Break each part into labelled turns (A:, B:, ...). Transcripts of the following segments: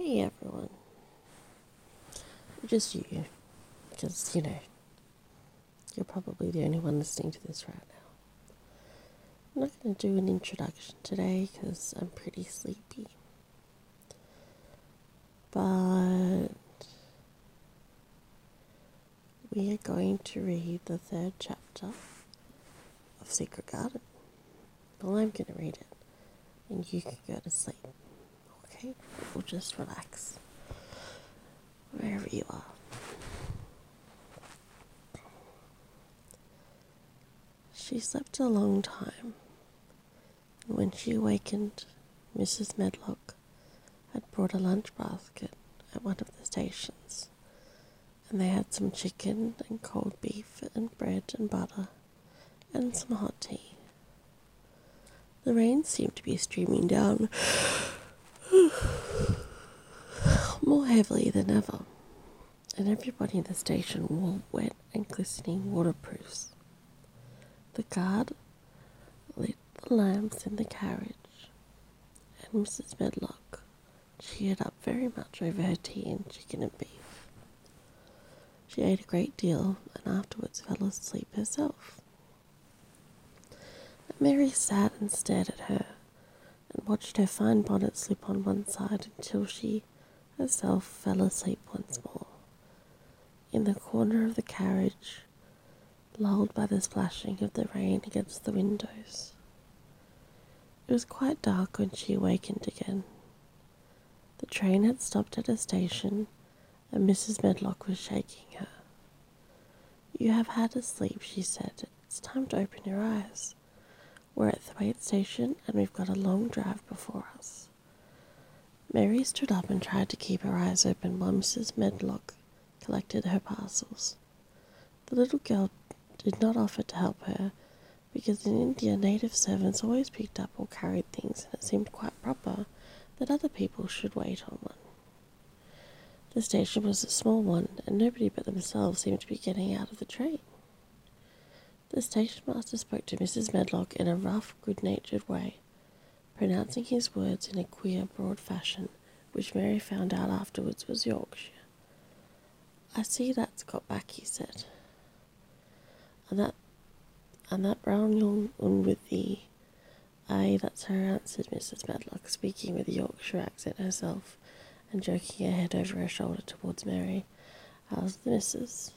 A: Hey everyone. Just you. Because, you know, you're probably the only one listening to this right now. I'm not going to do an introduction today because I'm pretty sleepy. But we are going to read the third chapter of Secret Garden. Well, I'm going to read it, and you can go to sleep. Okay? we'll just relax wherever you are. She slept a long time. When she awakened, Mrs. Medlock had brought a lunch basket at one of the stations, and they had some chicken and cold beef and bread and butter and some hot tea. The rain seemed to be streaming down more heavily than ever, and everybody in the station wore wet and glistening waterproofs. The guard lit the lamps in the carriage, and Mrs. Medlock cheered up very much over her tea and chicken and beef. She ate a great deal and afterwards fell asleep herself. Mary sat and stared at her and watched her fine bonnet slip on one side until she herself fell asleep once more. In the corner of the carriage, lulled by the splashing of the rain against the windows. It was quite dark when she awakened again. The train had stopped at a station, and Mrs. Medlock was shaking her. You have had a sleep, she said. It's time to open your eyes. We're at Thwaite Station, and we've got a long drive before us. Mary stood up and tried to keep her eyes open while Mrs. Medlock collected her parcels. The little girl did not offer to help her because in India native servants always picked up or carried things and it seemed quite proper that other people should wait on one. The station was a small one and nobody but themselves seemed to be getting out of the train. The station master spoke to Mrs. Medlock in a rough, good natured way, pronouncing his words in a queer, broad fashion, which Mary found out afterwards was Yorkshire. I see that's got back, he said. And that and that brown young one with the Aye, that's her, answered Mrs. Medlock, speaking with a Yorkshire accent herself, and jerking her head over her shoulder towards Mary. How's the missus?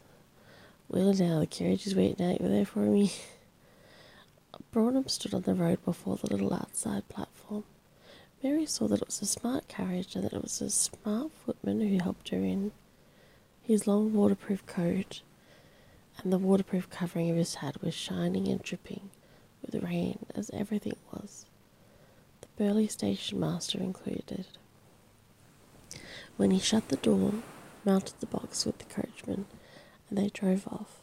A: Well, now the carriage is waiting out there for me. Brougham stood on the road before the little outside platform. Mary saw that it was a smart carriage and that it was a smart footman who helped her in. His long waterproof coat and the waterproof covering of his hat was shining and dripping with rain as everything was, the burly station master included. When he shut the door, mounted the box with the coachman, and they drove off,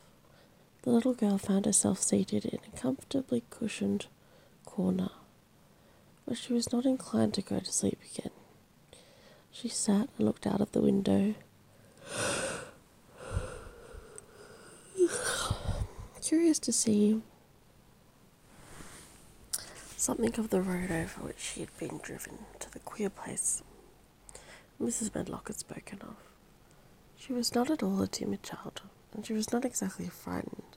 A: the little girl found herself seated in a comfortably cushioned corner, but she was not inclined to go to sleep again. She sat and looked out of the window. Curious to see something of the road over which she had been driven to the queer place Mrs. Medlock had spoken of. She was not at all a timid child, and she was not exactly frightened,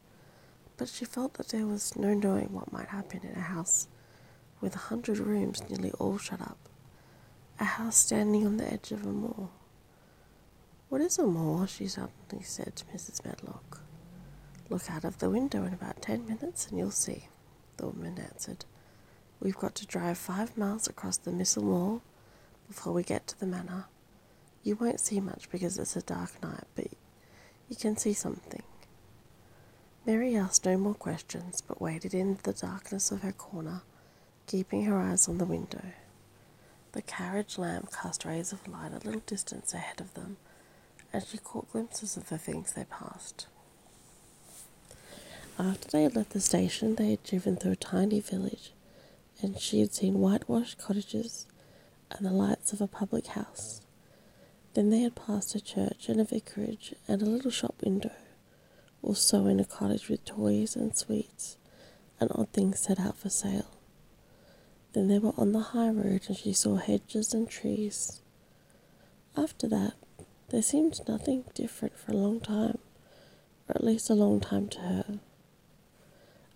A: but she felt that there was no knowing what might happen in a house with a hundred rooms nearly all shut up, a house standing on the edge of a moor. What is a moor? she suddenly said to Mrs. Medlock. Look out of the window in about ten minutes and you'll see, the woman answered. We've got to drive five miles across the Missel Moor before we get to the manor. You won't see much because it's a dark night, but you can see something. Mary asked no more questions, but waited in the darkness of her corner, keeping her eyes on the window. The carriage lamp cast rays of light a little distance ahead of them, and she caught glimpses of the things they passed. After they had left the station, they had driven through a tiny village and she had seen whitewashed cottages and the lights of a public house. Then they had passed a church and a vicarage and a little shop window, also in a cottage with toys and sweets and odd things set out for sale. Then they were on the high road and she saw hedges and trees. After that, there seemed nothing different for a long time, or at least a long time to her.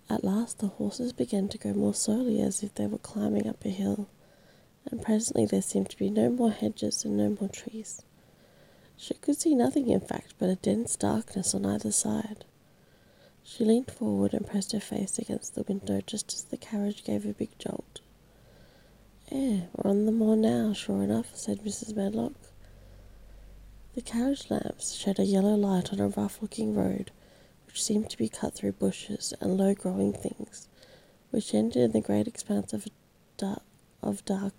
A: At last, the horses began to go more slowly as if they were climbing up a hill, and presently there seemed to be no more hedges and no more trees. She could see nothing, in fact, but a dense darkness on either side. She leaned forward and pressed her face against the window just as the carriage gave a big jolt. Eh, we're on the moor now, sure enough, said Mrs. Medlock. The carriage lamps shed a yellow light on a rough looking road which seemed to be cut through bushes and low growing things, which ended in the great expanse of dark, of dark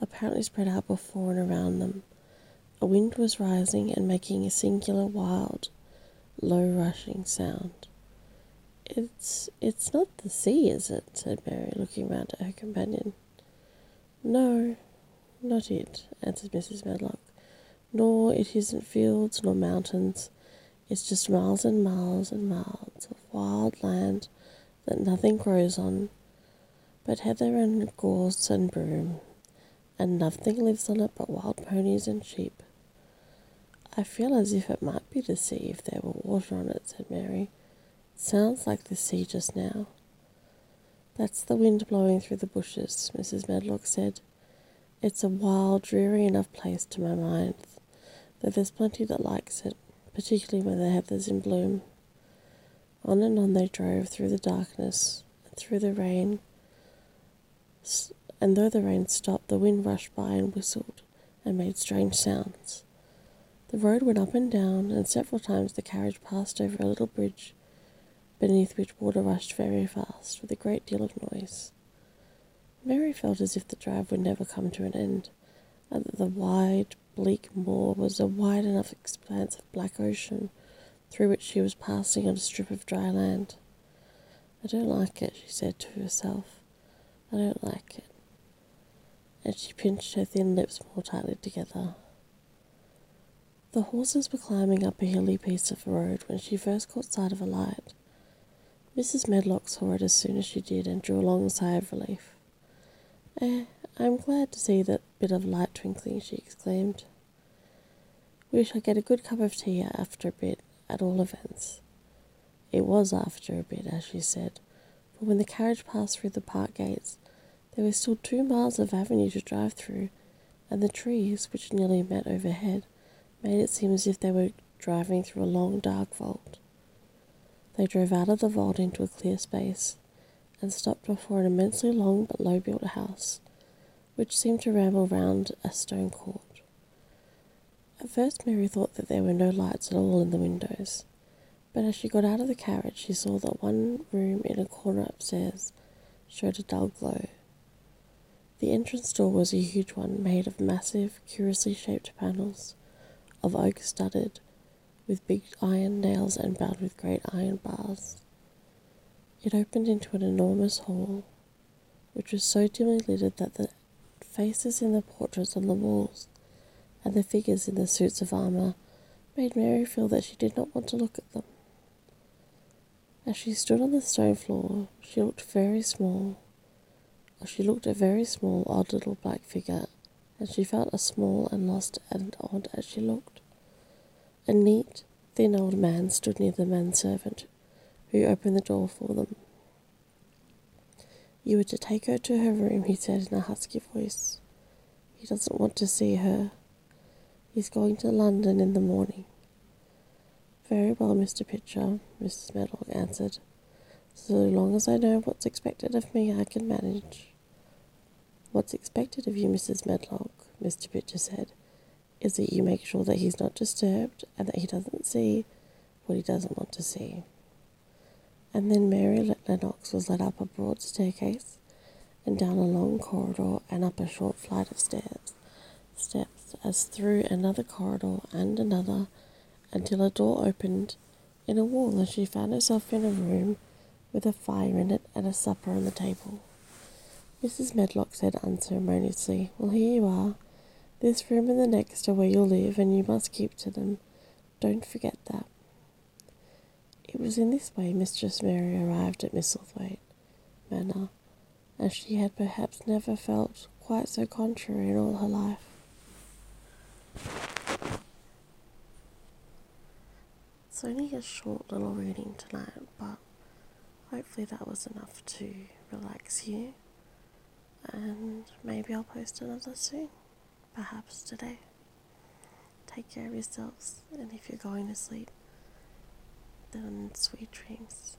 A: apparently spread out before and around them. A wind was rising and making a singular wild, low rushing sound. It's it's not the sea, is it? said Mary, looking round at her companion. No, not it, answered Mrs. Medlock. Nor it isn't fields nor mountains. It's just miles and miles and miles of wild land that nothing grows on but heather and gorse and broom, and nothing lives on it but wild ponies and sheep. I feel as if it might be the sea if there were water on it, said Mary. It sounds like the sea just now. That's the wind blowing through the bushes, Mrs. Medlock said. It's a wild, dreary enough place to my mind, though there's plenty that likes it, particularly when the heather's in bloom. On and on they drove through the darkness and through the rain, and though the rain stopped, the wind rushed by and whistled and made strange sounds. The road went up and down, and several times the carriage passed over a little bridge beneath which water rushed very fast with a great deal of noise. Mary felt as if the drive would never come to an end, and that the wide, bleak moor was a wide enough expanse of black ocean through which she was passing on a strip of dry land. I don't like it, she said to herself. I don't like it. And she pinched her thin lips more tightly together. The horses were climbing up a hilly piece of road when she first caught sight of a light. Mrs. Medlock saw it as soon as she did and drew a long sigh of relief. Eh, I'm glad to see that bit of light twinkling, she exclaimed. We shall get a good cup of tea after a bit, at all events. It was after a bit, as she said, for when the carriage passed through the park gates, there were still two miles of avenue to drive through, and the trees, which nearly met overhead, made it seem as if they were driving through a long dark vault. They drove out of the vault into a clear space and stopped before an immensely long but low built house, which seemed to ramble round a stone court. At first, Mary thought that there were no lights at all in the windows, but as she got out of the carriage, she saw that one room in a corner upstairs showed a dull glow. The entrance door was a huge one made of massive, curiously shaped panels of oak studded with big iron nails and bound with great iron bars. It opened into an enormous hall, which was so dimly lit that the faces in the portraits on the walls and the figures in the suits of armour made Mary feel that she did not want to look at them. As she stood on the stone floor, she looked very small. Or she looked a very small, odd little black figure, and she felt as small and lost and odd as she looked. A neat, thin old man stood near the manservant, who opened the door for them. You are to take her to her room, he said in a husky voice. He doesn't want to see her. He's going to London in the morning. Very well, Mr. Pitcher, Mrs. Medlock answered. So long as I know what's expected of me, I can manage. What's expected of you, Mrs. Medlock? Mr. Pitcher said is that you make sure that he's not disturbed and that he doesn't see what he doesn't want to see. And then Mary Lennox was led up a broad staircase and down a long corridor and up a short flight of stairs, steps as through another corridor and another until a door opened in a wall and she found herself in a room with a fire in it and a supper on the table. Mrs. Medlock said unceremoniously, Well, here you are. This room and the next are where you'll live, and you must keep to them. Don't forget that. It was in this way Mistress Mary arrived at Misselthwaite Manor, as she had perhaps never felt quite so contrary in all her life. It's only a short little reading tonight, but hopefully that was enough to relax you. And maybe I'll post another soon, perhaps today. Take care of yourselves, and if you're going to sleep, then sweet dreams.